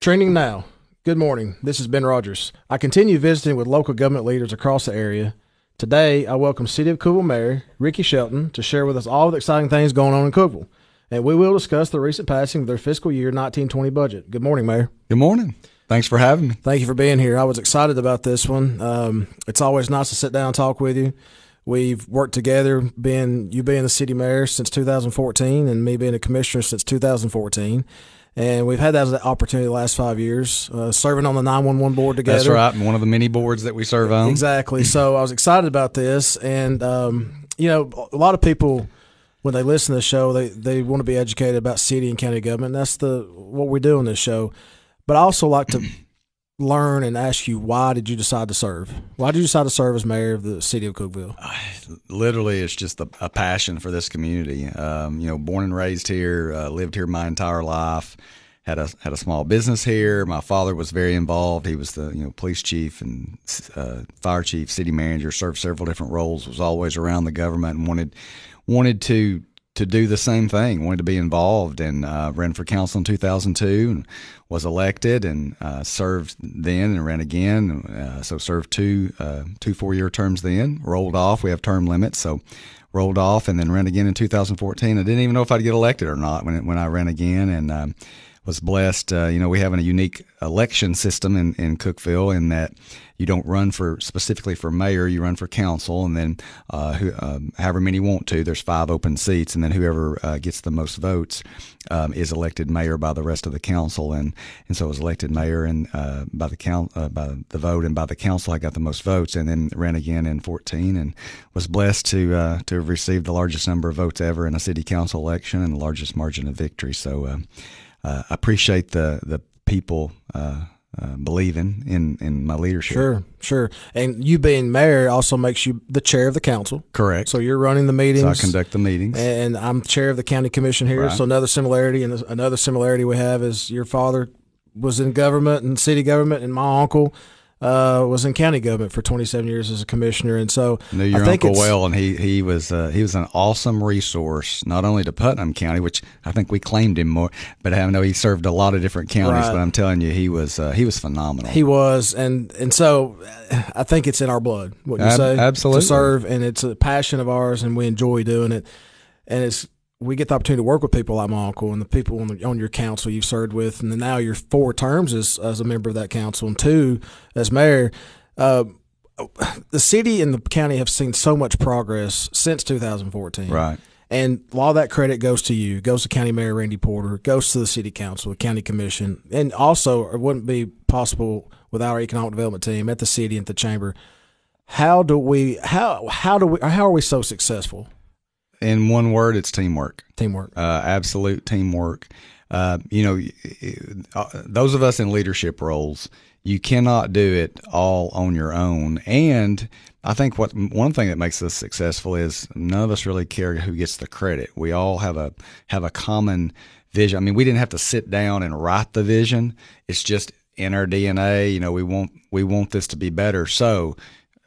Trending now. Good morning. This is Ben Rodgers. I continue visiting with local government leaders across the area. Today, I welcome City of Cookeville Mayor Ricky Shelton to share with us all the exciting things going on in Cookeville. And we will discuss the recent passing of their fiscal year 1920 budget. Good morning, Mayor. Good morning. Thanks for having me. Thank you for being here. I was excited about this one. Um, it's always nice to sit down and talk with you. We've worked together, being you being the city mayor since 2014, and me being a commissioner since 2014 and we've had that as an opportunity the last five years, uh, serving on the 911 board together. That's right, and one of the many boards that we serve on. Exactly. so I was excited about this, and um, you know, a lot of people when they listen to the show, they they want to be educated about city and county government. And that's the what we do in this show. But I also like to learn and ask you why did you decide to serve? Why did you decide to serve as mayor of the city of Cookeville? Literally, it's just a, a passion for this community. Um, you know, born and raised here, uh, lived here my entire life. Had a had a small business here. My father was very involved. He was the you know police chief and uh, fire chief, city manager. Served several different roles. Was always around the government and wanted wanted to to do the same thing. Wanted to be involved and uh, ran for council in 2002 and was elected and uh, served then and ran again. Uh, so served two uh, two four year terms then. Rolled off. We have term limits, so rolled off and then ran again in 2014. I didn't even know if I'd get elected or not when it, when I ran again and. Um, was blessed. Uh, you know, we have a unique election system in, in Cookeville in that you don't run for specifically for mayor, you run for council, and then uh, who, um, however many want to. There's five open seats, and then whoever uh, gets the most votes um, is elected mayor by the rest of the council. And and so I was elected mayor and uh, by the count uh, by the vote and by the council, I got the most votes, and then ran again in 14, and was blessed to uh, to have received the largest number of votes ever in a city council election and the largest margin of victory. So. Uh, appreciate the the people uh, uh, believing in in my leadership. Sure, sure. And you being mayor also makes you the chair of the council. Correct. So you're running the meetings. So I conduct the meetings, and I'm chair of the county commission here. Right. So another similarity, and another similarity we have is your father was in government and city government, and my uncle uh, was in county government for 27 years as a commissioner, and so knew your uncle well, and he he was uh, he was an awesome resource not only to Putnam County, which I think we claimed him more, but I know he served a lot of different counties. Right. But I'm telling you, he was uh, he was phenomenal. He was, and and so I think it's in our blood. What you Ab- say, absolutely, to serve, and it's a passion of ours, and we enjoy doing it, and it's we get the opportunity to work with people like my uncle and the people on, the, on your council you've served with, and then now you're four terms as, as a member of that council and two as mayor. Uh, the city and the county have seen so much progress since 2014. Right. And a lot of that credit goes to you, goes to County Mayor Randy Porter, goes to the City Council, the County Commission, and also it wouldn't be possible without our economic development team at the city and the chamber. How do we how how do we how are we so successful? In one word, it's teamwork. Teamwork. Uh, absolute teamwork. Uh, you know, uh, those of us in leadership roles, you cannot do it all on your own. And I think what one thing that makes us successful is none of us really care who gets the credit. We all have a have a common vision. I mean, we didn't have to sit down and write the vision. It's just in our DNA. You know, we want we want this to be better. So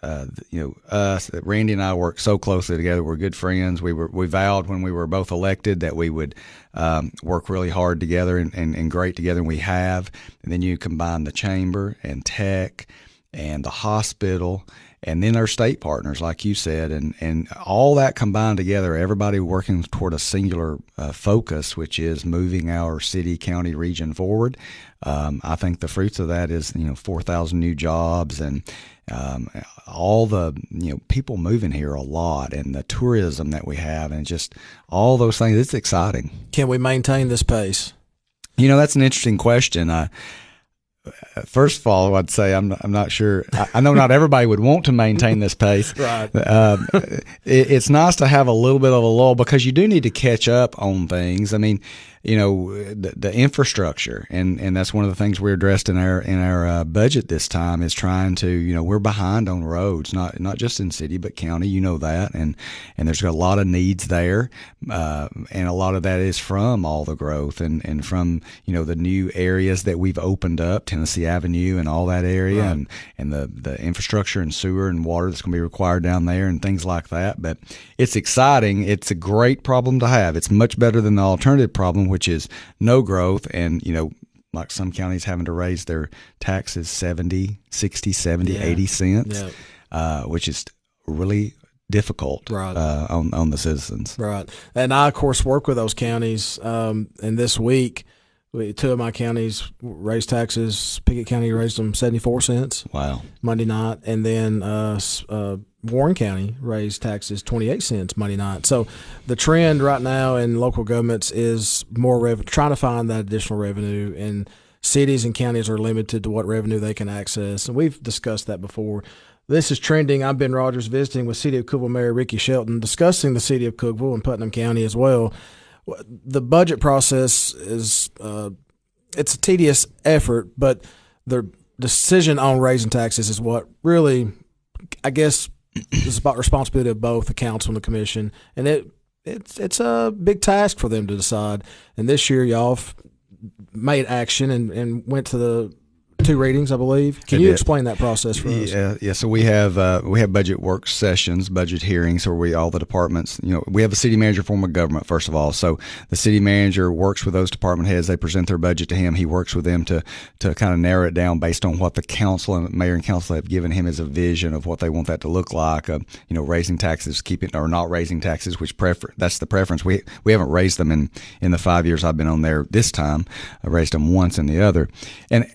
uh, you know, us, Randy and I work so closely together. We're good friends. We were, we vowed when we were both elected that we would um, work really hard together and, and, and great together, and we have. And then you combine the chamber and tech and the hospital and then our state partners, like you said, and, and all that combined together, everybody working toward a singular uh, focus, which is moving our city, county, region forward. Um, I think the fruits of that is you know four thousand new jobs and um, all the you know people moving here a lot and the tourism that we have and just all those things. It's exciting. Can we maintain this pace? You know that's an interesting question. I first of all, I'd say I'm I'm not sure. I, I, know not everybody would want to maintain this pace. right. Um, it, it's nice to have a little bit of a lull because you do need to catch up on things. I mean, you know the, the, infrastructure. And and that's one of the things we addressed in our in our uh, budget this time is trying to you know we're behind on roads not not just in city but county. You know that. And and there's a lot of needs there uh, and a lot of that is from all the growth and and from you know the new areas that we've opened up Tennessee Avenue and all that area right. and and the the infrastructure and sewer and water that's going to be required down there and things like that. But it's exciting. It's a great problem to have. It's much better than the alternative problem which is no growth and you know like some counties having to raise their taxes 70, 60, 70, Yeah. 80 cents, Yeah. uh, which is really difficult Right. uh, on on the citizens. Right. And I, of course, work with those counties. Um, and this week, we, two of my counties raised taxes. Pickett County raised them 74 cents Wow. Monday night. And then uh, uh, Warren County raised taxes 28 cents Monday night. So the trend right now in local governments is more trying to find that additional revenue. And cities and counties are limited to what revenue they can access. And we've discussed that before. This is trending. I'm Ben Rodgers visiting with City of Cookeville Mayor Ricky Shelton, discussing the City of Cookeville and Putnam County as well. The budget process is uh, it's a tedious effort, but the decision on raising taxes is what really, I guess, is about responsibility of both the council and the commission, and it it's it's a big task for them to decide. And this year, y'all made action and, and went to the two readings, I believe. Can They you did. explain that process for us? Yeah, yeah. So we have uh, we have budget work sessions, budget hearings, where we all the departments. You know, we have a city manager form of government first of all. So the city manager works with those department heads. They present their budget to him. He works with them to to kind of narrow it down based on what the council and mayor and council have given him as a vision of what they want that to look like. Uh, you know, raising taxes, keeping or not raising taxes, which prefer that's the preference. We we haven't raised them in in the five years I've been on there. This time, I raised them once in the other, and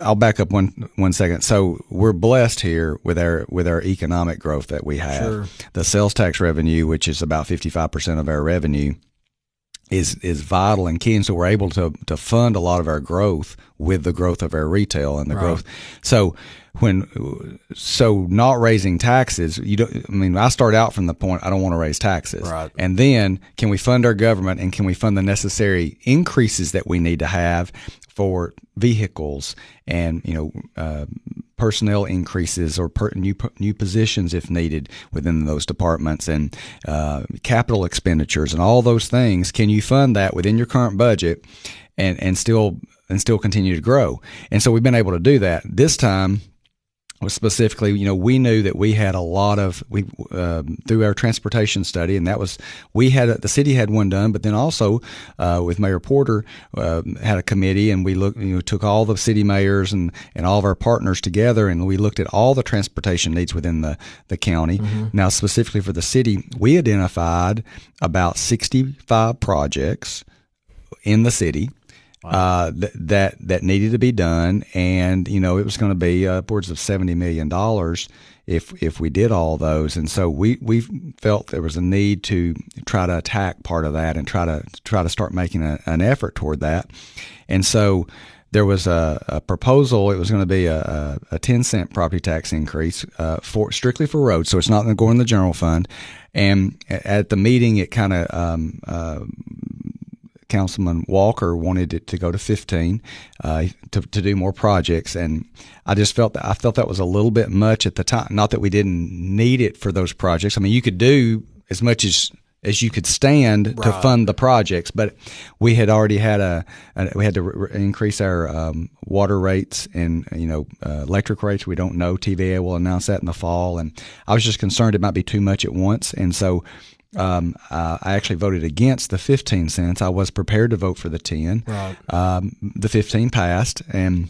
I'll back up one one second. So we're blessed here with our with our economic growth that we have. Sure. The sales tax revenue, which is about fifty five percent of our revenue, is is vital and key, and so we're able to to fund a lot of our growth with the growth of our retail and the Right. growth. So when so not raising taxes, you don't. I mean, I start out from the point I don't want to raise taxes, Right. and then can we fund our government and can we fund the necessary increases that we need to have for vehicles and you know uh, personnel increases or per, new new positions if needed within those departments and uh, capital expenditures and all those things. Can you fund that within your current budget and and still and still continue to grow? And so we've been able to do that this time specifically, you know, we knew that we had a lot of we um, through our transportation study, and that was we had a, the city had one done, but then also uh, with Mayor Porter uh, had a committee, and we looked, you know, took all the city mayors and and all of our partners together, and we looked at all the transportation needs within the the county. Now, specifically for the city, we identified about sixty five projects in the city uh, th- that that needed to be done, and you know it was going to be upwards of seventy million dollars if if we did all those, and so we we felt there was a need to try to attack part of that and try to try to start making a, an effort toward that, and so. There was a, a proposal. It was going to be a, a, a ten cent property tax increase uh, for strictly for roads, so it's not going to go in the general fund. And at the meeting, it kind of um, uh, Councilman Walker wanted it to go to 15 uh, to, to do more projects, and I just felt that I felt that was a little bit much at the time. Not that we didn't need it for those projects. I mean, you could do as much as as you could stand to fund the projects, but we had already had a, a we had to re- increase our um, water rates and you know uh, electric rates. We don't know. TVA will announce that in the fall, and I was just concerned it might be too much at once, and so um, uh, I actually voted against the 15 cents. I was prepared to vote for the 10. Right. Um, the 15 passed, and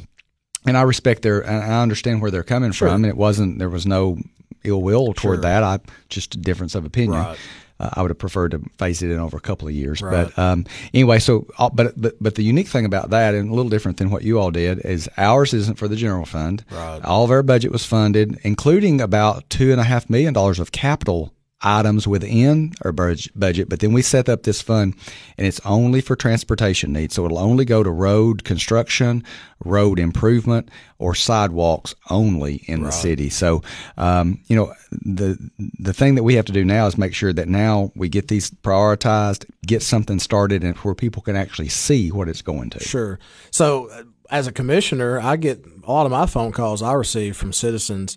and I respect their. and I understand where they're coming Sure. from. And it wasn't there was no ill will toward Sure. that. I just a difference of opinion. Right. Uh, I would have preferred to phase it in over a couple of years, Right. but um, anyway. So, uh, but but but the unique thing about that, and a little different than what you all did, is ours isn't for the general fund. Right. All of our budget was funded, including about two and a half million dollars of capital items within our budget. But then we set up this fund, and it's only for transportation needs. So it'll only go to road construction, road improvement, or sidewalks only in the city. So, um, you know, the the thing that we have to do now is make sure that now we get these prioritized, get something started, and where people can actually see what it's going to. Sure. So, uh, as a commissioner, I get a lot of my phone calls I receive from citizens.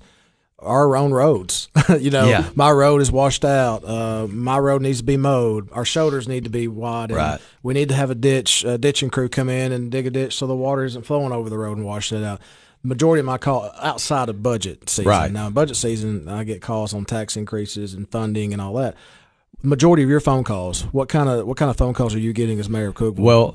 Our own roads, you know, Yeah. my road is washed out. Uh, my road needs to be mowed. Our shoulders need to be widened. Right. We need to have a ditch, a ditching crew come in and dig a ditch so the water isn't flowing over the road and washing it out. Majority of my call outside of budget season. Right. Now, in budget season, I get calls on tax increases and funding and all that. Majority of your phone calls, what kind of what kind of phone calls are you getting as mayor of Cookeville? Well,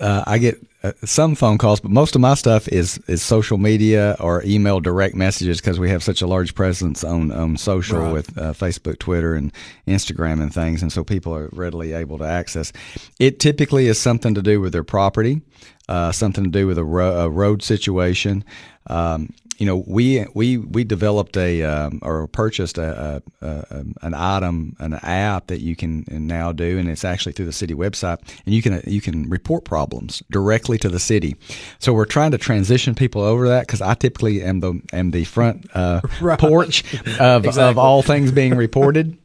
uh, I get uh, some phone calls, but most of my stuff is is social media or email direct messages because we have such a large presence on on social Right. with uh, Facebook, Twitter, and Instagram and things, and so people are readily able to access. It typically is something to do with their property, uh, something to do with a, ro- a road situation. Um, you know, we we we developed a um, or purchased a, a, a an item, an app that you can now do, and it's actually through the city website, and you can you can report problems directly to the city. So we're trying to transition people over that because I typically am the am the front uh, Right. porch of, of all things being reported.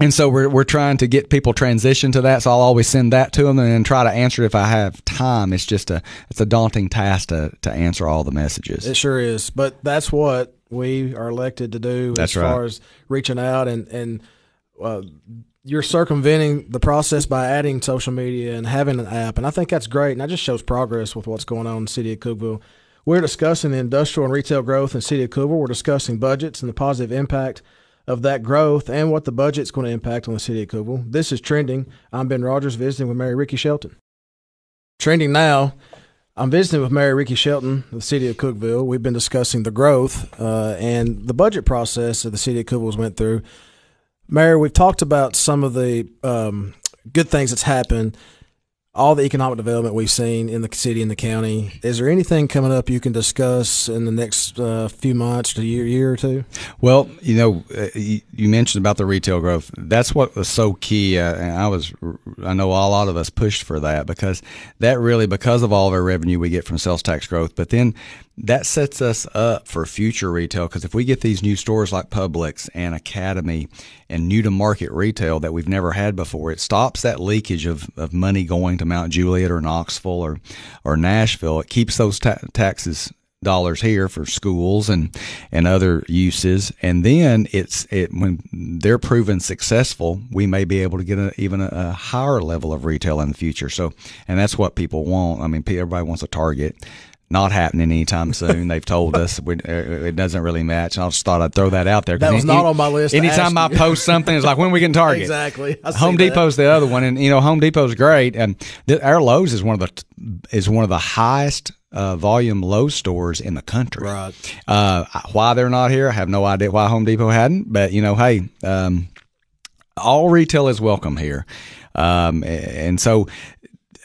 And so we're we're trying to get people transition to that. So I'll always send that to them and then try to answer if I have time. It's just a it's a daunting task to to answer all the messages. It sure is, but that's what we are elected to do That's as far as reaching out and and uh, you're circumventing the process by adding social media and having an app, and I think that's great, and that just shows progress with what's going on in the city of Cookeville. We're discussing the industrial and retail growth in the city of Cookeville. We're discussing budgets and the positive impact of that growth and what the budget's going to impact on the city of Cookeville. This is trending. I'm Ben Rodgers visiting with Mary Ricky Shelton. Trending now. I'm visiting with Mary Ricky Shelton, the city of Cookeville. We've been discussing the growth uh, and the budget process that the city of Cookeville went through. Mayor, we've talked about some of the um, good things that's happened, all the economic development we've seen in the city and the county. Is there anything coming up you can discuss in the next uh, few months to year, year or two? Well, you know, uh, you, you mentioned about the retail growth. That's what was so key. Uh, and I was, I know a lot of us pushed for that because that really, because of all of our revenue we get from sales tax growth, but then that sets us up for future retail. Because if we get these new stores like Publix and Academy and new to market retail that we've never had before, it stops that leakage of, of money going to Mount Juliet or Knoxville or, or Nashville. It keeps those ta- taxes dollars here for schools and and other uses. And then it's it when they're proven successful we may be able to get a, even a, a higher level of retail in the future. So and that's what people want. I mean everybody wants a target not happening anytime soon. They've told us we, uh, it doesn't really match. And I just thought I'd throw that out there. That was any- not on my list Anytime I post something, it's like when we can target. Exactly. Home that. Depot's the other one, and you know Home Depot's great, and th- our Lowe's is one of the is one of the highest uh, volume Lowe's stores in the country. Right. Uh, why they're not here, I have no idea. Why Home Depot hadn't, but you know, hey, um, all retail is welcome here, um, and so.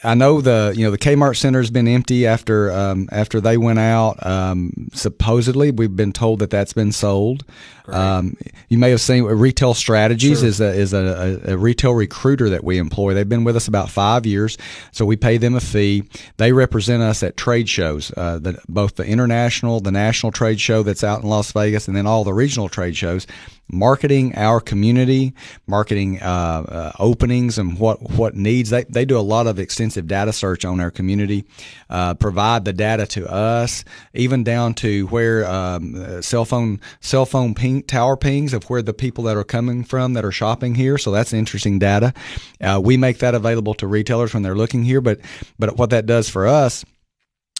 I know the you know the Kmart Center has been empty after um, after they went out. Um, supposedly, we've been told that that's been sold. Um, you may have seen Retail Strategies Sure. is a is a, a, a retail recruiter that we employ. They've been with us about five years, so we pay them a fee. They represent us at trade shows, uh, the, both the international, the national trade show that's out in Las Vegas, and then all the regional trade shows marketing our community, marketing uh, uh, openings and what what needs. They they do a lot of extensive data search on our community, uh, provide the data to us, even down to where um, uh, cell phone cell phone ping, tower pings of where the people that are coming from that are shopping here. So that's interesting data. Uh, we make that available to retailers when they're looking here, but but what that does for us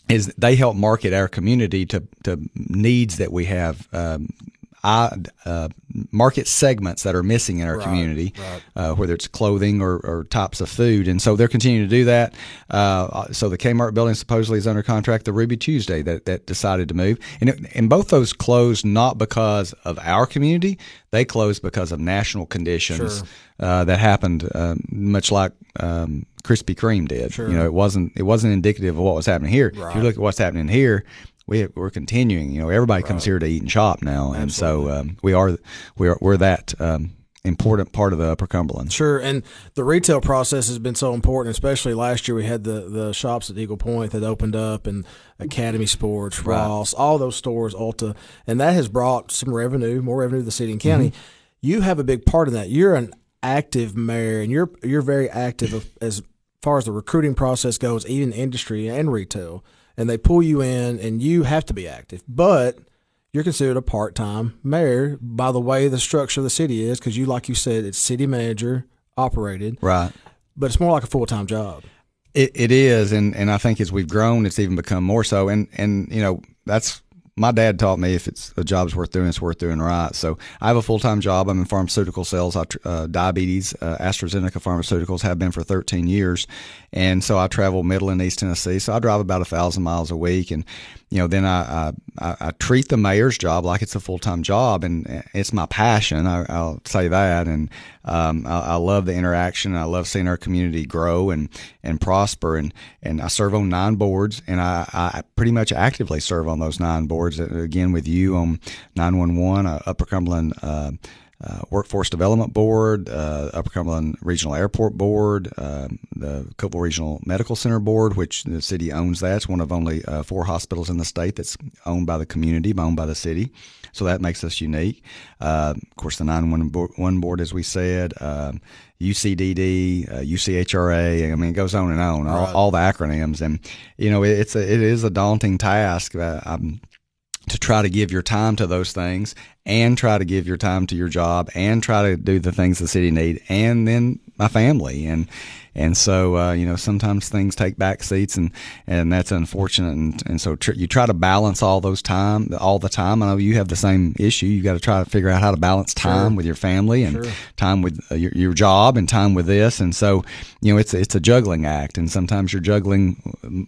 is they help market our community to, to needs that we have. Um, uh, market segments that are missing in our Right, community, right. uh, whether it's clothing or, or types of food, and so they're continuing to do that. Uh, so the Kmart building supposedly is under contract. The Ruby Tuesday that, that decided to move, and it, and both those closed not because of our community, they closed because of national conditions Sure. uh, that happened, uh, much like um, Krispy Kreme did. Sure. You know, it wasn't it wasn't indicative of what was happening here. If you look at what's happening here, we we're continuing. You know, everybody comes here to eat and shop now, and so um, we are we are we're that um, important part of the Upper Cumberland. Sure, and the retail process has been so important. Especially last year, we had the the shops at Eagle Point that opened up, and Academy Sports, Ross, all those stores, Ulta, and that has brought some revenue, more revenue to the city and county. Mm-hmm. You have a big part in that. You're an active mayor, and you're you're very active as far as the recruiting process goes, even industry and retail. And they pull you in, and you have to be active, but you're considered a part-time mayor by the way the structure of the city is because you like you said it's city manager operated Right. but it's more like a full-time job It, it is, and, and I think as we've grown, it's even become more so. And and you know that's my dad taught me if it's a job's worth doing, it's worth doing right. So I have a full time job. I'm in pharmaceutical sales. I uh, diabetes, uh, AstraZeneca Pharmaceuticals have been for 13 years, and so I travel Middle and East Tennessee. So I drive about a thousand miles a week, and you know, then I, I, I treat the mayor's job like it's a full time job, and it's my passion. I, will say that, and um, I, I, love the interaction. I love seeing our community grow and and prosper. And and I serve on nine boards, and I, I pretty much actively serve on those nine boards. Again, with you on nine one one, uh, Upper Cumberland. Uh, uh, Workforce Development Board, uh, Upper Cumberland Regional Airport Board, uh, the Cookeville Regional Medical Center Board, which the city owns that. It's one of only uh, four hospitals in the state that's owned by the community, owned by the city. So that makes us unique. Uh, of course, the 911 board, as we said, UCDD, UCHRA. Uh, I mean, it goes on and on, right. all, all, the acronyms. And, you know, it's a, it is a daunting task. I'm to try to give your time to those things and try to give your time to your job and try to do the things the city need and then my family and and so, uh, you know, sometimes things take back seats and, and that's unfortunate. And, and so tr- you try to balance all those time, all the time. I know you have the same issue. You got to try to figure out how to balance time sure. with your family and sure. time with uh, your, your job and time with this. And so, you know, it's, it's a juggling act. And sometimes you're juggling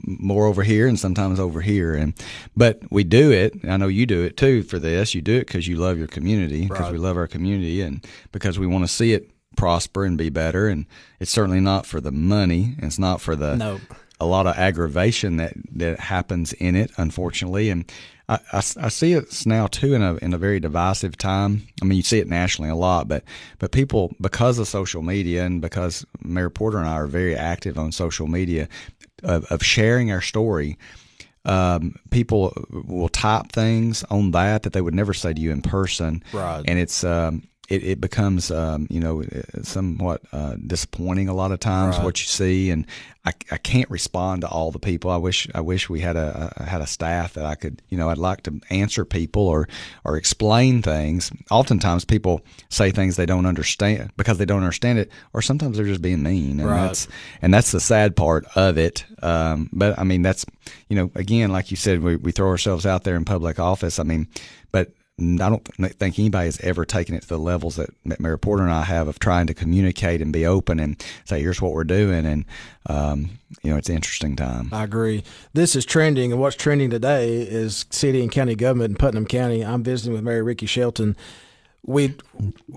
more over here and sometimes over here. And, but we do it. I know you do it too for this. You do it because you love your community, because right. we love our community and because we want to see it prosper and be better. And it's certainly not for the money. It's not for the no. a lot of aggravation that that happens in it, unfortunately. And I, I, I, see it now too in a in a very divisive time. I mean, you see it nationally a lot, but but people because of social media and because Mayor Porter and I are very active on social media of, of sharing our story. Um, people will type things on that that they would never say to you in person, right? And it's um, it, it becomes um, you know somewhat uh, disappointing a lot of times right. what you see and I, I can't respond to all the people I wish I wish we had a, a, had a staff that I could you know I'd like to answer people or or explain things oftentimes people say things they don't understand because they don't understand it or sometimes they're just being mean and right. that's and that's the sad part of it um, but I mean that's you know again like you said we, we throw ourselves out there in public office I mean but I don't think anybody has ever taken it to the levels that Mayor Porter and I have of trying to communicate and be open and say, here's what we're doing. And, um, you know, it's an interesting time. I agree. This is trending, and what's trending today is city and county government in Putnam County. I'm visiting with Mayor Ricky Shelton. We,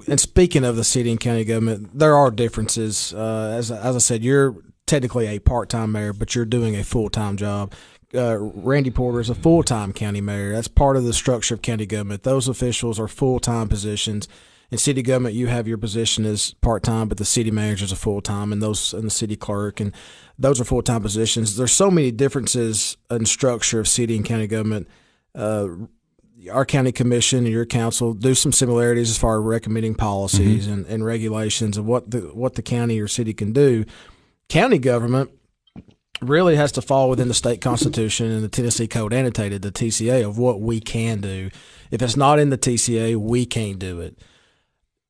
and speaking of the city and county government, there are differences. Uh, as, as I said, you're technically a part time mayor, but you're doing a full time job uh, Randy Porter is a full time county mayor. That's part of the structure of county government. Those officials are full time positions. In city government, you have your position as part time, but the city manager is a full time, and those and the city clerk, and those are full time positions. There's so many differences in structure of city and county government. Uh, our county commission and your council do some similarities as far as recommending policies mm-hmm. and, and regulations and what the what the county or city can do. County government really has to fall within the state constitution and the Tennessee Code annotated, the TCA, of what we can do. If it's not in the TCA, we can't do it.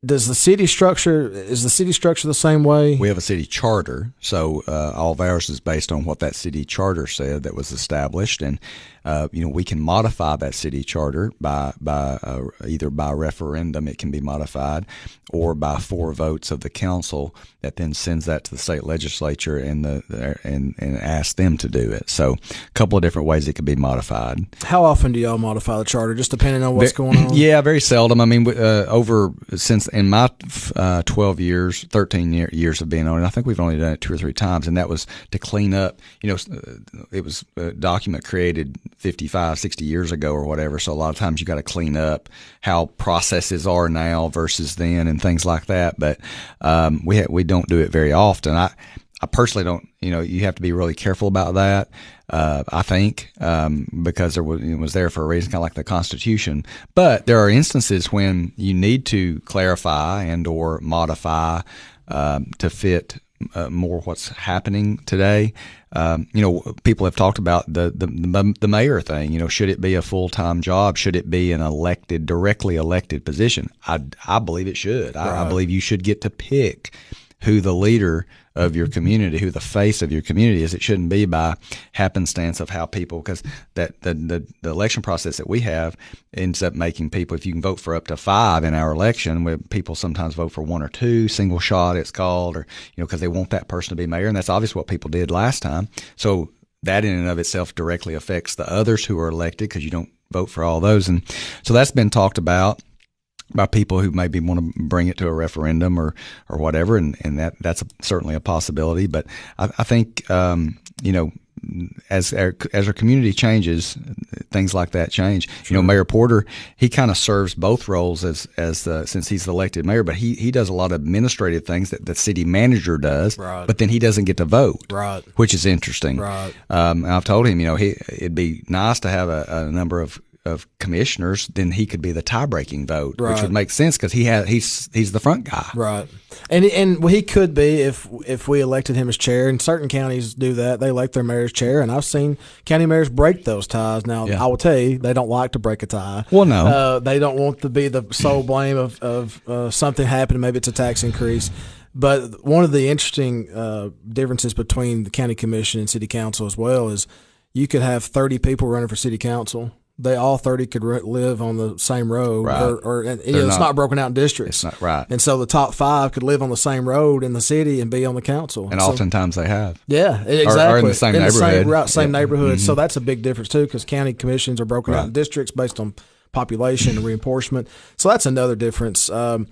Does the city structure is the city structure the same way? We have a city charter, so uh, all of ours is based on what that city charter said that was established, and uh, you know, we can modify that city charter by by uh, either by referendum, it can be modified, or by four votes of the council that then sends that to the state legislature and the and and asks them to do it. So, a couple of different ways it could be modified. How often do y'all modify the charter? Just depending on what's going on. Yeah, very seldom. I mean, uh, over since in my uh, twelve years, thirteen year, years of being on it, I think we've only done it two or three times, and that was to clean up. You know, it was a document created 55, 60 years ago or whatever. So a lot of times you got to clean up how processes are now versus then and things like that. But um, we ha- we don't do it very often. I I personally don't. You know, you have to be really careful about that. Uh, I think um, because there was, it was there for a reason, kind of like the Constitution. But there are instances when you need to clarify and or modify um, to fit uh, more what's happening today. Um, you know, people have talked about the, the the mayor thing. You know, should it be a full time job? Should it be an elected, directly elected position? I, I believe it should. Right. I, I, believe you should get to pick who the leader of your community, who the face of your community is. It shouldn't be by happenstance of how people, because that the, the, the election process that we have ends up making people. If you can vote for up to five in our election, where people sometimes vote for one or two, single shot it's called, or you know because they want that person to be mayor, and that's obviously what people did last time. So that in and of itself directly affects the others who are elected because you don't vote for all those, and so that's been talked about by people who maybe want to bring it to a referendum or or whatever, and and that that's certainly a possibility. But I, I think um, you know as our as our community changes, things like that change. Sure. You know, Mayor Porter, he kind of serves both roles as as the, since he's the elected mayor, but he he does a lot of administrative things that the city manager does. Right. But then he doesn't get to vote. Right. Which is interesting. Right. Um, I've told him, you know, he it'd be nice to have a, a number of of commissioners, then he could be the tie-breaking vote, right. which would make sense because he has he's he's the front guy, right? And and he could be if if we elected him as chair. And certain counties do that; they elect their mayor's chair. And I've seen county mayors break those ties. Now, yeah. I will tell you, they don't like to break a tie. Well, no, uh, they don't want to be the sole blame of of uh, something happening. Maybe it's a tax increase. But one of the interesting uh, differences between the county commission and city council as well is you could have 30 people running for city council they all 30 could re- live on the same road right. or, or and, know, it's not, broken out in districts it's not right and so the top five could live on the same road in the city and be on the council and so, oftentimes they have yeah exactly or, or in the same in neighborhood the same, right, same yeah. neighborhood mm-hmm. so that's a big difference too because county commissions are broken right. out in districts based on population and reinforcement so that's another difference um,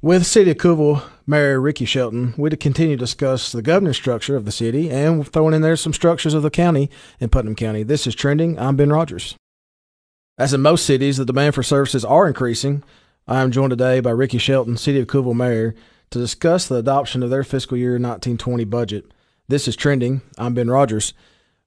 with City of Cookeville Mayor Ricky Shelton, we to continue to discuss the governance structure of the city and throwing in there some structures of the county in Putnam County. This is Trending. I'm Ben Rodgers. As in most cities, the demand for services are increasing. I am joined today by Ricky Shelton, City of Cookeville Mayor, to discuss the adoption of their fiscal year 1920 budget. This is Trending. I'm Ben Rodgers.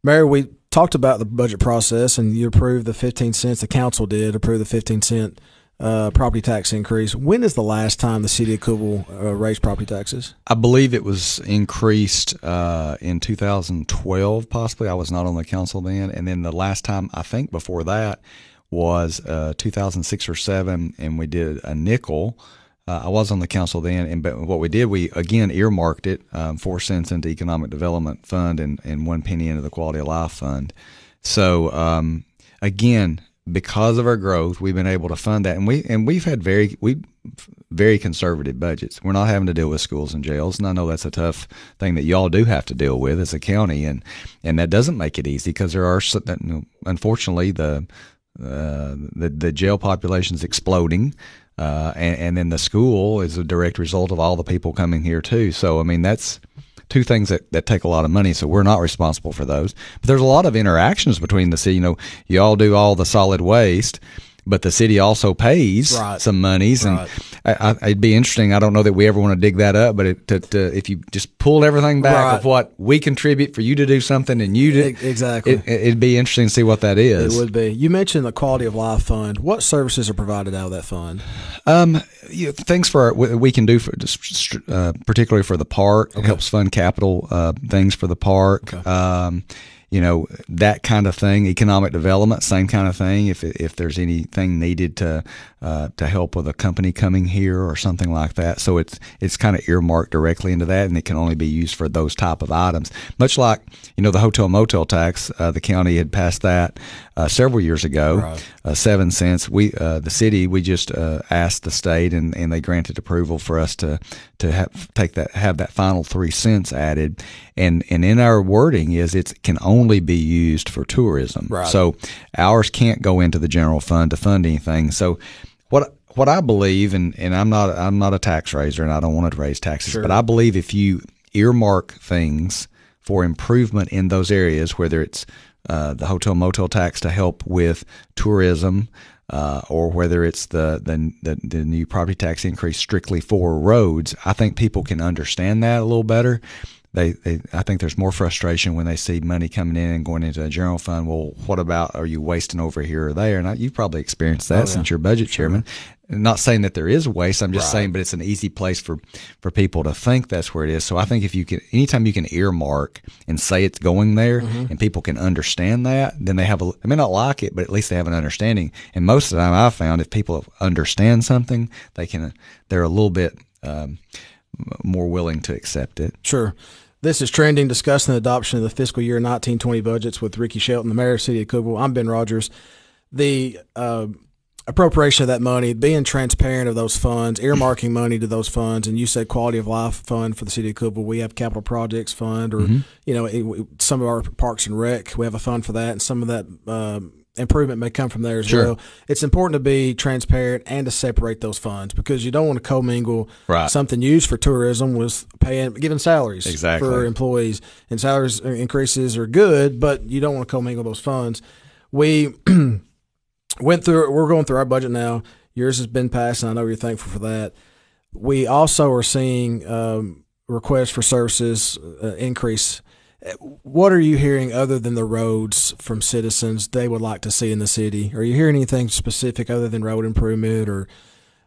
Mayor, we talked about the budget process, and you approved the 15 cents. The council did approve the 15 cent uh, property tax increase. When is the last time the city of Cookeville uh, raised property taxes? I believe it was increased uh, in 2012, possibly. I was not on the council then, and then the last time I think before that was uh, 2006 or seven, and we did a nickel. Uh, I was on the council then, and but what we did, we again earmarked it um, four cents into economic development fund and, and one penny into the quality of life fund. So um, again, because of our growth, we've been able to fund that, and we and we've had very we very conservative budgets. We're not having to deal with schools and jails, and I know that's a tough thing that y'all do have to deal with as a county, and and that doesn't make it easy because there are unfortunately the uh, the the jail population is exploding, uh, and, and then the school is a direct result of all the people coming here too. So I mean that's two things that, that take a lot of money, so we're not responsible for those. But there's a lot of interactions between the city. You know, you all do all the solid waste, but the city also pays right. some monies, right. and I, I, it'd be interesting. I don't know that we ever want to dig that up, but it, to, to, if you just pull everything back right. of what we contribute for you to do something and you do exactly, it, would be interesting to see what that is. It would be. You mentioned the quality of life fund. What services are provided out of that fund? Um, you know, things for we can do for uh, particularly for the park. Okay. It helps fund capital uh, things for the park. Okay. Um, you know that kind of thing economic development same kind of thing if if there's anything needed to uh, to help with a company coming here or something like that. So it's it's kind of earmarked directly into that and it can only be used for those type of items. Much like you know the hotel motel tax uh, the county had passed that uh, several years ago right. Uh, seven cents we uh, the city we just uh, asked the state and, and they granted approval for us to to have, take that have that final three cents added and and in our wording is it can only be used for tourism. Right. So ours can't go into the general fund to fund anything. So what what I believe, and, and I'm not I'm not a tax raiser, and I don't want to raise taxes, sure. but I believe if you earmark things for improvement in those areas, whether it's uh, the hotel motel tax to help with tourism, uh, or whether it's the, the, the the new property tax increase strictly for roads, I think people can understand that a little better they, they I think there's more frustration when they see money coming in and going into a general fund. Well, what about are you wasting over here or there? And I, you've probably experienced that oh, yeah. since you're budget sure. chairman. Not saying that there is waste. I'm just right. saying, but it's an easy place for for people to think that's where it is. So I think if you can, anytime you can earmark and say it's going there, mm-hmm. and people can understand that, then they have a. They may not like it, but at least they have an understanding. And most of the time, I've found if people understand something, they can. They're a little bit. Um, more willing to accept it. Sure. This is trending, discussing the adoption of the fiscal year 1920 budgets with Ricky Shelton, the mayor of the city of Cookeville. I'm Ben Rodgers. The uh, appropriation of that money, being transparent of those funds, earmarking money to those funds, and you said quality of life fund for the city of Cookeville. We have capital projects fund, or mm-hmm. you know, it, some of our parks and rec, we have a fund for that, and some of that. Um, improvement may come from there as sure. well. It's important to be transparent and to separate those funds because you don't want to commingle right. something used for tourism with paying giving salaries exactly. for employees and salaries increases are good, but you don't want to commingle those funds. We went through we're going through our budget now. Yours has been passed, and I know you're thankful for that. We also are seeing um, requests for services uh, increase what are you hearing other than the roads from citizens they would like to see in the city? Are you hearing anything specific other than road improvement or?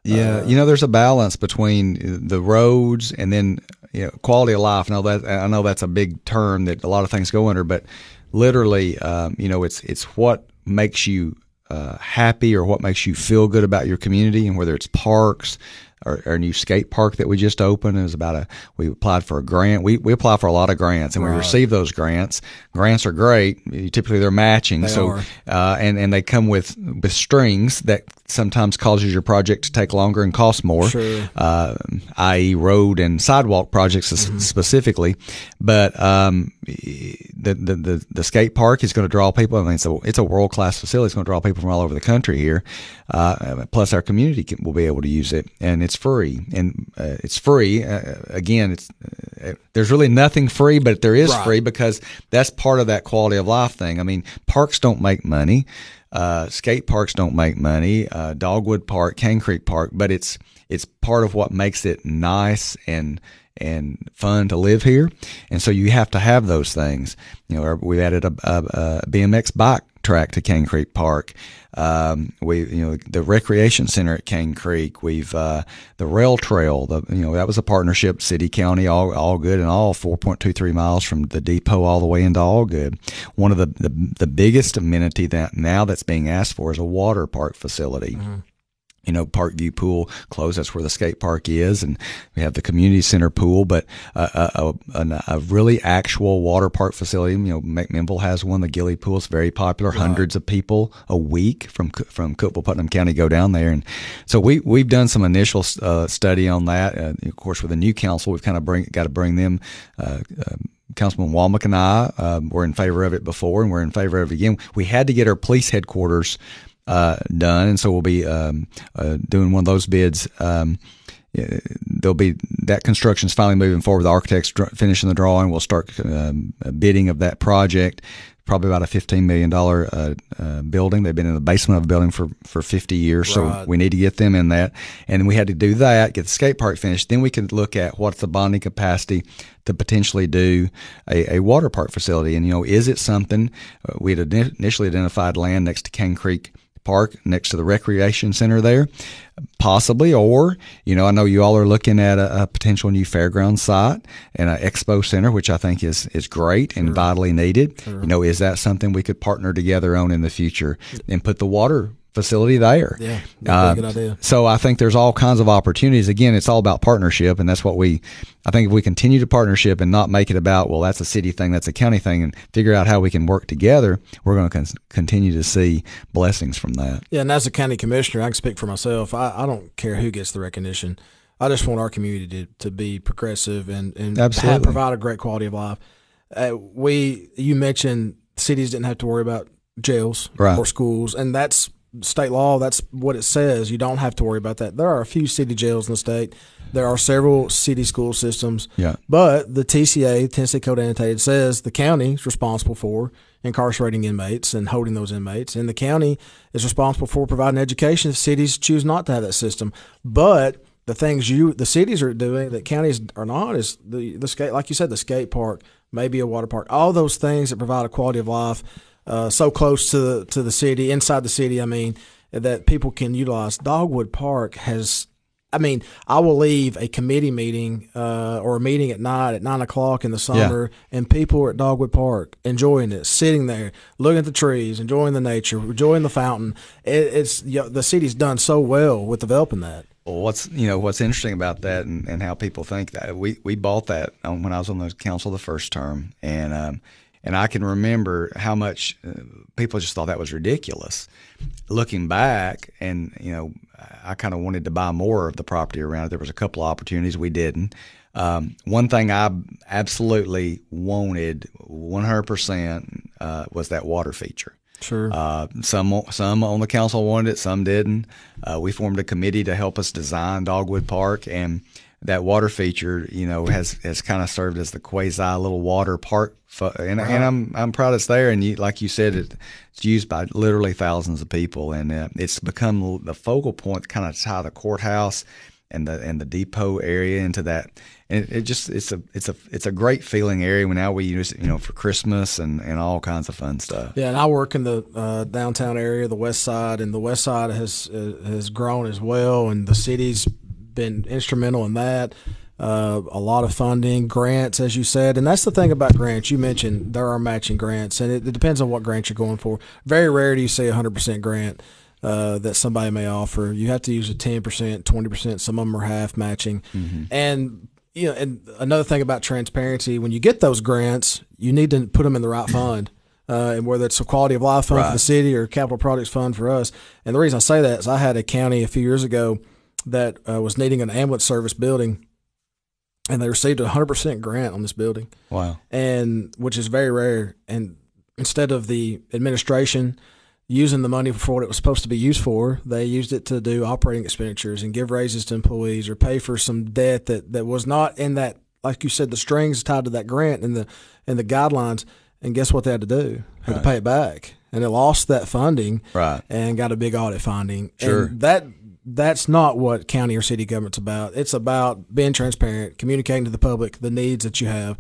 Yeah, uh, you know, there's a balance between the roads and then you know, quality of life. I know that I know that's a big term that a lot of things go under, but literally, um, you know, it's it's what makes you uh, happy or what makes you feel good about your community, and whether it's parks, our, our, new skate park that we just opened. It was about a we applied for a grant. We we apply for a lot of grants and right. we receive those grants. Grants are great. Typically they're matching. They so uh, and and they come with with strings that sometimes causes your project to take longer and cost more. Sure. Uh, i.e., road and sidewalk projects mm-hmm. specifically. But um, the, the, the the skate park is going to draw people. I mean, it's a it's a world class facility. It's going to draw people from all over the country here. Uh, plus, our community can, will be able to use it, and it's free. And uh, it's free. Uh, again, it's uh, there's really nothing free, but there is right. free because that's part of that quality of life thing. I mean, parks don't make money. Uh, skate parks don't make money. Uh, Dogwood Park, Cane Creek Park, but it's it's part of what makes it nice and and fun to live here. And so you have to have those things. You know, we've added a, a, a BMX bike track to Cane Creek Park. Um, we, you know, the recreation center at Cane Creek. We've uh, the rail trail. The you know that was a partnership, city, county, all all good and all. Four point two three miles from the depot all the way into Algood. One of the the, the biggest amenity that now that's being asked for is a water park facility. Mm-hmm you know, Parkview Pool closed. That's where the skate park is, and we have the community center pool. But a, a, a really actual water park facility. You know, McMinnville has one. The Gilly Pool is very popular. Hundreds of people a week from from Cookeville, Putnam County go down there, and so we we've done some initial uh, study on that. Uh, of course, with the new council, we've kind of bring got to bring them. Uh, uh Councilman Walmack and I um, were in favor of it before, and we're in favor of it again. We had to get our police headquarters uh, done, and so we'll be um, uh, doing one of those bids. Um, there'll be that construction is finally moving forward. The architects finishing the drawing. We'll start um, bidding of that project. Probably about a fifteen million dollar uh, uh, building. They've been in the basement of a building for, for fifty years, right. so we need to get them in that. And we had to do that, get the skate park finished. Then we can look at what's the bonding capacity to potentially do a, a water park facility. And you know, is it something uh, we had initially identified land next to Cane Creek park next to the recreation center there, possibly. Or, you know, I know you all are looking at a, a potential new fairground site and an expo center, which I think is, is great and sure. vitally needed. Sure. You know, is that something we could partner together on in the future and put the water facility there. Yeah, uh, good idea. So I think there's all kinds of opportunities. Again, it's all about partnership, and that's what we. I think if we continue to partnership and not make it about well, that's a city thing, that's a county thing, and figure out how we can work together, we're going to con- continue to see blessings from that. Yeah, and as a county commissioner, I can speak for myself. I, I don't care who gets the recognition. I just want our community to, to be progressive and and have, provide a great quality of life. Uh, we you mentioned cities didn't have to worry about jails right. or schools, and that's state law, that's what it says. You don't have to worry about that. There are a few city jails in the state. There are several city school systems. Yeah. But the TCA, Tennessee Code Annotated, says the county is responsible for incarcerating inmates and holding those inmates. And the county is responsible for providing education if cities choose not to have that system. But the things you the cities are doing that counties are not is the the skate like you said, the skate park, maybe a water park, all those things that provide a quality of life uh, so close to the, to the city, inside the city. I mean, that people can utilize. Dogwood Park has. I mean, I will leave a committee meeting uh, or a meeting at night at nine o'clock in the summer, yeah. and people are at Dogwood Park enjoying it, sitting there, looking at the trees, enjoying the nature, enjoying the fountain. It, it's you know, the city's done so well with developing that. Well, what's you know what's interesting about that and, and how people think that we we bought that when I was on the council the first term, and um, and I can remember how much uh, people just thought that was ridiculous. Looking back, and you know, I kind of wanted to buy more of the property around it. There was a couple of opportunities we didn't. Um, one thing I absolutely wanted 100% uh, was that water feature. Sure. Uh, some some on the council wanted it, some didn't. Uh, we formed a committee to help us design Dogwood Park, and that water feature, you know, has has kind of served as the quasi little water park. and, and I'm I'm proud it's there. And you, like you said, it, it's used by literally thousands of people, and uh, it's become the focal point, kind of tie the courthouse and the and the depot area into that. And it, it, just it's a it's a it's a great feeling area. When now we use it, you know, for Christmas and, and all kinds of fun stuff. Yeah, and I work in the uh, downtown area, the west side, and the west side has uh, has grown as well, and the city's been instrumental in that. Uh, a lot of funding, grants, as you said, and that's the thing about grants. You mentioned there are matching grants, and it, it depends on what grant you're going for. Very rare do you see a hundred percent grant uh, that somebody may offer. You have to use a ten percent, twenty percent. Some of them are half matching, mm-hmm. and you know. And another thing about transparency: when you get those grants, you need to put them in the right fund. Uh, and whether it's a quality of life fund right. for the city or capital projects fund for us. And the reason I say that is I had a county a few years ago that uh, was needing an ambulance service building, and they received a hundred percent grant on this building. Wow! And which is very rare. And instead of the administration using the money for what it was supposed to be used for. They used it to do operating expenditures and give raises to employees or pay for some debt that, that was not in that, like you said, the strings tied to that grant and the and the guidelines. And guess what they had to do? They had right. to pay it back, and it lost that funding, right? And got a big audit finding. Sure. And that that's not what county or city government's about. It's about being transparent, communicating to the public the needs that you have,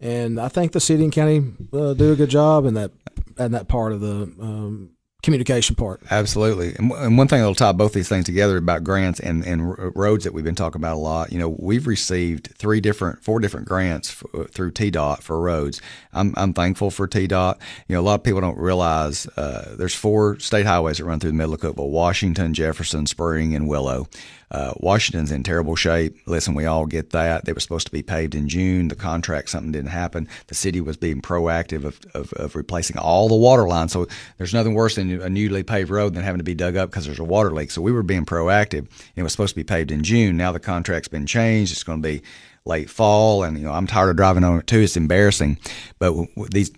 and I think the city and county uh, do a good job in that in that part of the um, communication part. Absolutely. And, one thing that'll tie both these things together about grants and, and roads that we've been talking about a lot, you know, we've received three different, four different grants f- through TDOT for roads. I'm, I'm thankful for TDOT. You know, a lot of people don't realize uh, there's four state highways that run through the middle of Cookeville, Washington, Jefferson, Spring, and Willow. Uh, Washington's in terrible shape. Listen, we all get that. They were supposed to be paved in June. The contract, something didn't happen. The city was being proactive of, of, of replacing all the water lines. So there's nothing worse than a newly paved road than having to be dug up because there's a water leak. So we were being proactive. It was supposed to be paved in June. Now the contract's been changed. It's going to be late fall, and you know I'm tired of driving on it too. It's embarrassing, but these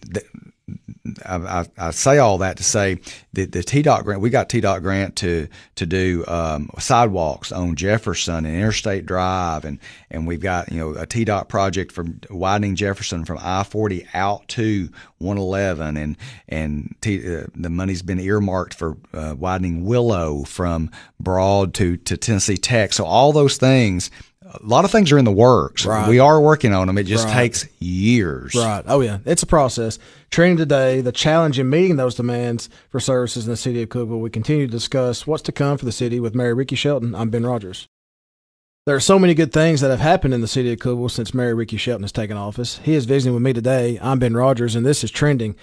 I, I, say all that to say that the TDOT grant, we got TDOT grant to to do um, sidewalks on Jefferson and Interstate Drive, and and we've got you know a TDOT project for widening Jefferson from I forty out to one eleven, and and T, uh, the money's been earmarked for uh, widening Willow from Broad to to Tennessee Tech. So all those things a lot of things are in the works. Right. We are working on them. It just right. takes years. Right. Oh yeah, it's a process. Trending today, the challenge in meeting those demands for services in the city of Cookeville. We continue to discuss what's to come for the city with Mayor Ricky Shelton. I'm Ben Rodgers. There are so many good things that have happened in the city of Cookeville since Mayor Ricky Shelton has taken office. He is visiting with me today. I'm Ben Rodgers, and this is Trending.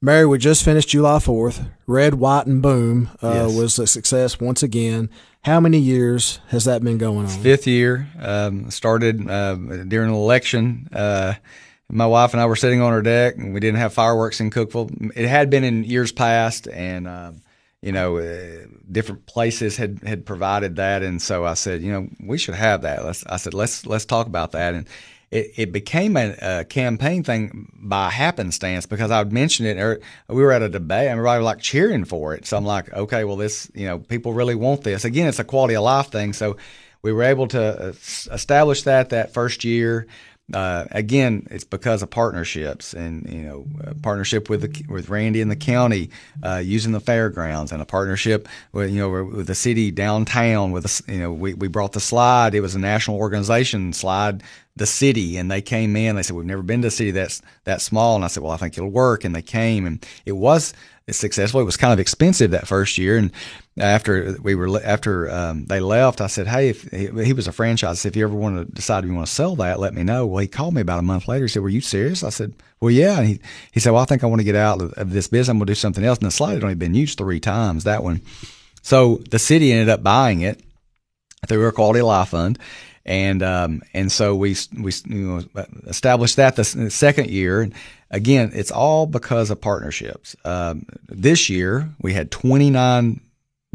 Mary, we just finished July 4th. Red, White, and Boom uh, yes. was a success once again. How many years has that been going on? Fifth year. Um, started uh, during an election. Uh, my wife and I were sitting on our deck, and we didn't have fireworks in Cookeville. It had been in years past, and um, you know, uh, different places had had provided that, and so I said, you know, we should have that. Let's, I said, let's let's talk about that, and it, it became a, a, campaign thing by happenstance because I would it. Or we were at a debate, and everybody was like cheering for it. So I'm like, okay, well, this, you know, people really want this. Again, it's a quality of life thing. So we were able to uh, establish that that first year. Uh, again, it's because of partnerships and you know partnership with the, with Randy and the county uh, using the fairgrounds and a partnership with you know with the city downtown with the, you know we, we brought the slide. It was a national organization slide the city and they came in they said we've never been to a city that's that small and i said well i think it'll work and they came and it was successful. It was kind of expensive that first year and after we were after um, they left i said hey if he, was a franchise if you ever want to decide if you want to sell that let me know. Well he called me about a month later he said were you serious? I said well yeah and he, he said well i think i want to get out of, this business i'm going to do something else and the slide had only been used three times that one. So the city ended up buying it through our quality life fund. And um, and so we we you know, established that the second year. Again, it's all because of partnerships. Um, this year we had 29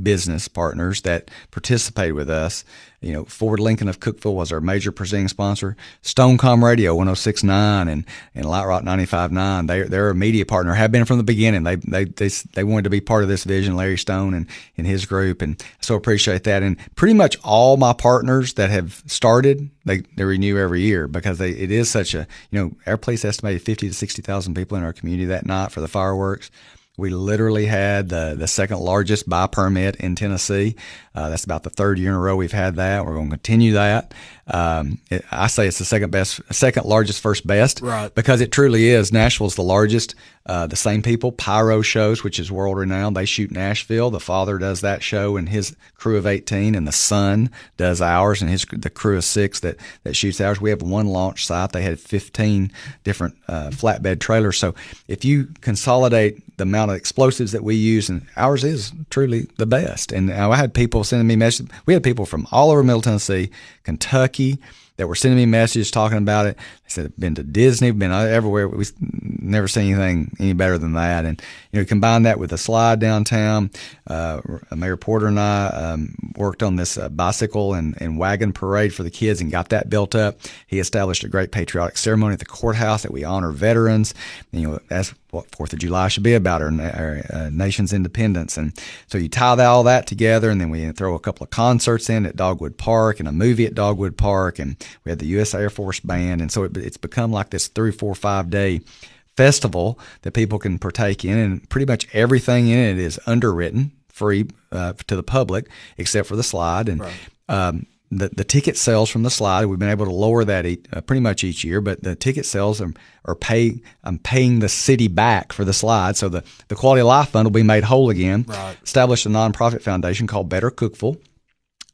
business partners that participated with us. You know, Ford Lincoln of Cookeville was our major presenting sponsor. Stonecom Radio 1069 and, and Light Rock 95.9. They, they're a media partner, have been from the beginning. They, they, they, they wanted to be part of this vision, Larry Stone and, and his group. And so appreciate that. And pretty much all my partners that have started, they, they renew every year because they, it is such a, you know, our place estimated 50 to 60,000 people in our community that night for the fireworks. We literally had the, the second largest buy permit in Tennessee. Uh, that's about the third year in a row we've had that. We're going to continue that. Um, it, I say it's the second best, second largest, first best, right? Because it truly is. Nashville's the largest. Uh, the same people, Pyro shows, which is world renowned. They shoot Nashville. The father does that show and his crew of 18, and the son does ours and his the crew of six that that shoots ours. We have one launch site. They had 15 different uh, flatbed trailers. So if you consolidate the amount of explosives that we use, and ours is truly the best. And uh, I had people sending me messages. We had people from all over Middle Tennessee, Kentucky, that were sending me messages talking about it. They said been to Disney, been everywhere. We've never seen anything any better than that. And you know, combine that with a slide downtown. Uh, Mayor Porter and I um, worked on this uh, bicycle and, and wagon parade for the kids and got that built up. He established a great patriotic ceremony at the courthouse that we honor veterans. You know, that's what Fourth of July should be about, our, our uh, nation's independence. And so you tie that, all that together, and then we throw a couple of concerts in at Dogwood Park and a movie at Dogwood Park, and we had the U.S. Air Force Band, and so it, it's become like this three, four, five day festival that people can partake in, and pretty much everything in it is underwritten, free uh, to the public, except for the slide, and. Right. Um, the, the ticket sales from the slide, we've been able to lower that uh, pretty much each year, but the ticket sales are, are pay, I'm paying the city back for the slide. So the, the Quality of Life Fund will be made whole again. Right. Established a nonprofit foundation called Better Cookeville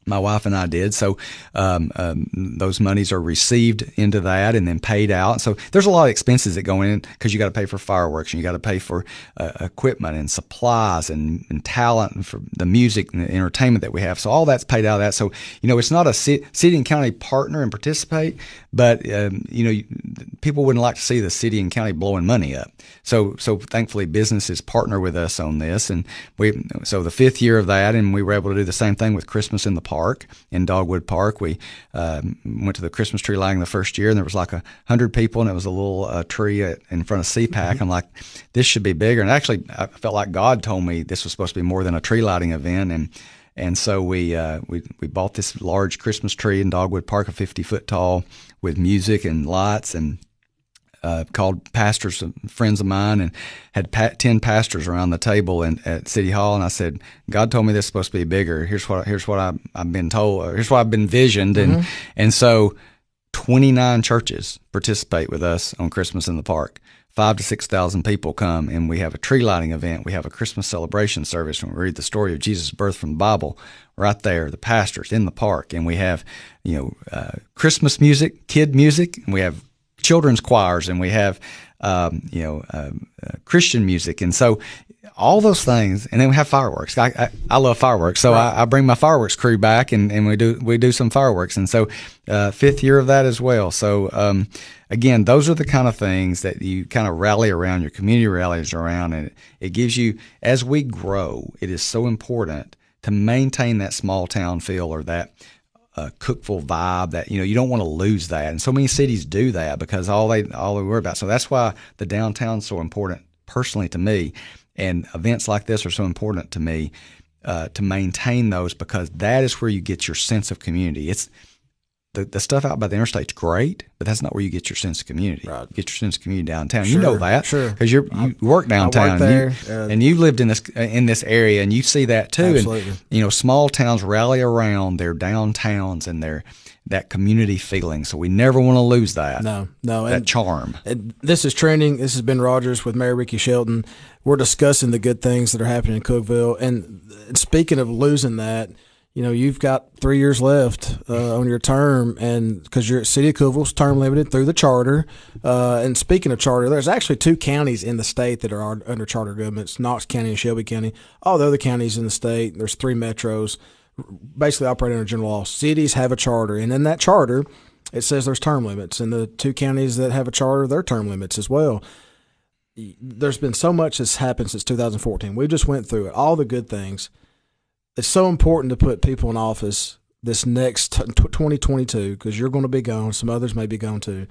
my wife and I did. So um, um, those monies are received into that and then paid out. So there's a lot of expenses that go in because you got to pay for fireworks and you got to pay for uh, equipment and supplies and, and, talent and for the music and the entertainment that we have. So all that's paid out of that. So you know it's not a city, and county partner and participate, but um, you know people wouldn't like to see the city and county blowing money up. So so thankfully businesses partner with us on this, and we so the fifth year of that, and we were able to do the same thing with Christmas in the park in Dogwood Park. We uh, went to the Christmas tree lighting the first year, and there was like a hundred people, and it was a little uh, tree in front of CPAC. Mm-hmm. I'm like, this should be bigger. And actually, I felt like God told me this was supposed to be more than a tree lighting event, and and so we uh, we we bought this large Christmas tree in Dogwood Park, a 50 foot tall, with music and lights and uh, called pastors, friends of mine, and had pa- ten pastors around the table in, at City Hall. And I said, "God told me this is supposed to be bigger. Here's what here's what I, have been told. Here's what I've been visioned." And mm-hmm. and so, twenty nine churches participate with us on Christmas in the Park. Five to six thousand people come, and we have a tree lighting event. We have a Christmas celebration service, and we read the story of Jesus' birth from the Bible right there. The pastors in the park, and we have you know uh, Christmas music, kid music, and we have children's choirs and we have um, you know uh, uh, Christian music, and so all those things, and then we have fireworks. I, I, I love fireworks, so right. I, I, bring my fireworks crew back, and, and we do we do some fireworks, and so uh, fifth year of that as well. So um, again, those are the kind of things that you kind of rally around. Your community rallies around, and it, it gives you as we grow. It is so important to maintain that small town feel or that uh, Cookeville vibe that you know you don't want to lose that, and so many cities do that because all they all they worry about. So that's why the downtown's so important personally to me, and events like this are so important to me uh, to maintain those because that is where you get your sense of community. It's the, the stuff out by the interstate's great, but that's not where you get your sense of community. Right. You get your sense of community downtown. Sure, you know that, sure, because you work downtown, there, and, you, uh, and you've lived in this in this area, and you see that too. Absolutely. And you know, small towns rally around their downtowns and their that community feeling. So we never want to lose that. No, no, that and, charm. And this is Trending. This has been Rodgers with Mayor Ricky Shelton. We're discussing the good things that are happening in Cookeville, and speaking of losing that you know, you've got three years left uh, on your term, and because you're at City of Cookeville's term limited through the charter. Uh, and speaking of charter, there's actually two counties in the state that are under charter governments: Knox County and Shelby County. All the other counties in the state, there's three metros. basically operate under general law. Cities have a charter, and in that charter, it says there's term limits, and the two counties that have a charter, their term limits as well. There's been so much that's happened since 2014. We just went through it, all the good things. It's so important to put people in office this next t- 2022 because you're going to be gone. Some others may be gone too.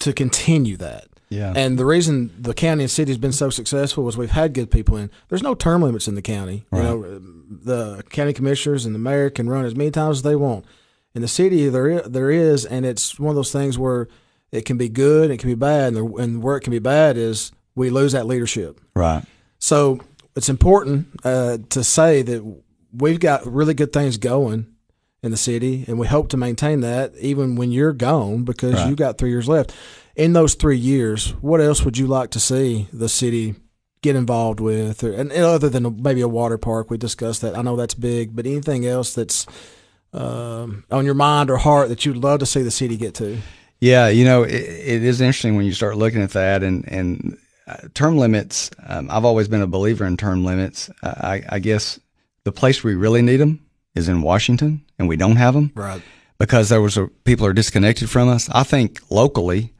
To continue that. Yeah. And the reason the county and city has been so successful is we've had good people in. There's no term limits in the county. Right. You know, the county commissioners and the mayor can run as many times as they want. In the city, there is, there is, and it's one of those things where it can be good, it can be bad, and, the, and where it can be bad is we lose that leadership. Right. So it's important uh, to say that we've got really good things going in the city, and we hope to maintain that even when you're gone because Right. you've got three years left. In those three years, what else would you like to see the city get involved with, or, and other than maybe a water park? We discussed that. I know that's big, but anything else that's um, on your mind or heart that you'd love to see the city get to? Yeah, you know, it, it is interesting when you start looking at that and and uh, term limits. Um, I've always been a believer in term limits. I, I guess the place we really need them is in Washington, and we don't have them Right. because there was a, people are disconnected from us. I think locally,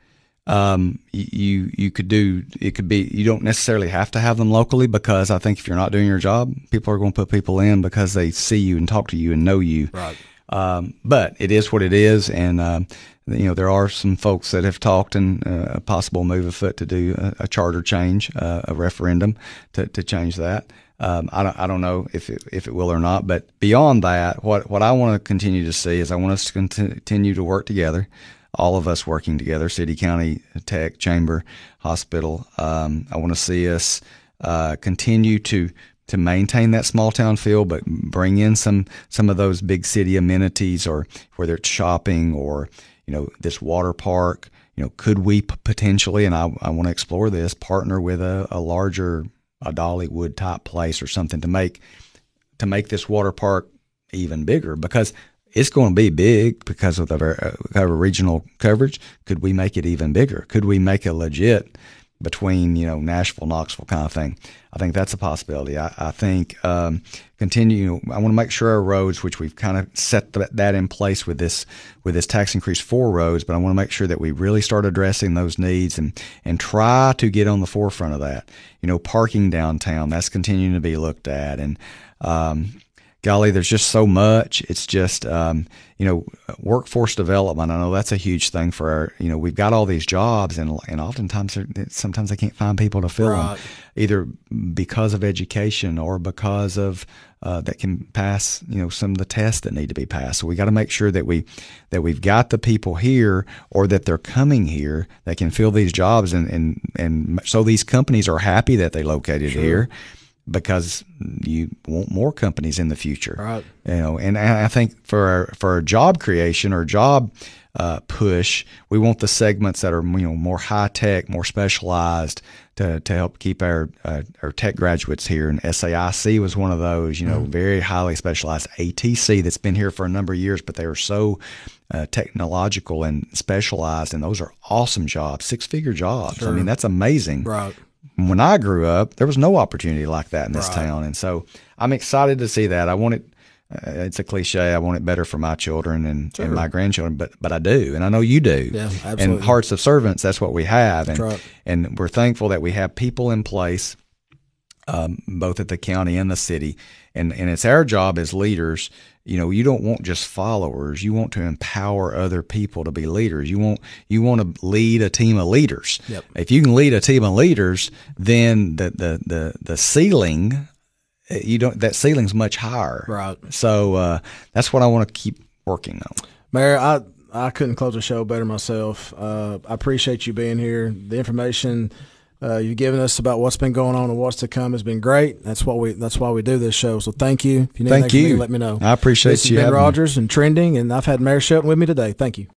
um, you you could do it could be you don't necessarily have to have them locally because I think if you're not doing your job, people are going to put people in because they see you and talk to you and know you. Right. Um, but it is what it is, and um, you know there are some folks that have talked and uh, a possible move afoot to do a, a charter change, uh, a referendum to, to change that. Um, I don't I don't know if it, if it will or not, but beyond that, what what I want to continue to see is I want us to continue to work together, all of us working together, city, county, tech, chamber, hospital. Um, I want to see us uh, continue to to maintain that small town feel, but bring in some some of those big city amenities, or whether it's shopping or you know this water park. You know, could we p- potentially, and I, I want to explore this, partner with a, a larger, a Dollywood type place or something to make to make this water park even bigger because it's going to be big because of the ver- uh, regional coverage. Could we make it even bigger? Could we make a legit between you know Nashville, Knoxville kind of thing? I think that's a possibility. I, I think um, continue. I want to make sure our roads, which we've kind of set th- that in place with this with this tax increase for roads, but I want to make sure that we really start addressing those needs and and try to get on the forefront of that. You know, parking downtown that's continuing to be looked at, and um, golly, there's just so much. It's just, um, you know, workforce development. I know that's a huge thing for our, you know, we've got all these jobs and, and oftentimes, sometimes they can't find people to fill Right. them either because of education or because of, uh, that can pass, you know, some of the tests that need to be passed. So we got to make sure that we, that we've got the people here or that they're coming here that can fill these jobs and, and, and so these companies are happy that they located here because you want more companies in the future. Right. You know, and I think for our, for a job creation or job uh, push, we want the segments that are you know more high tech, more specialized to, to help keep our uh, our tech graduates here. And SAIC was one of those, you know, very highly specialized. ATC that's been here for a number of years, but they are so uh, technological and specialized, and those are awesome jobs, six figure jobs. I mean, that's amazing Right. When I grew up, there was no opportunity like that in this Right. town, and so I'm excited to see that. I want it. Uh, it's a cliche. I want it better for my children and, and my grandchildren, but but I do, and I know you do. Yeah, absolutely. And hearts of servants, that's what we have, and right. and we're thankful that we have people in place, um, both at the county and the city, and and it's our job as leaders. You know, you don't want just followers. You want to empower other people to be leaders. You want you want to lead a team of leaders. Yep. If you can lead a team of leaders, then the the the the ceiling uh, you don't that ceiling's much higher. Right. So uh, that's what I want to keep working on. Mayor, I I couldn't close the show better myself. Uh, I appreciate you being here. The information uh, you've given us about what's been going on and what's to come has been great. That's what we that's why we do this show. So thank you. If you need Thank anything from me, you. let me know. I appreciate this you been having me. Rodgers and Trending, and I've had Mayor Shelton with me today. Thank you.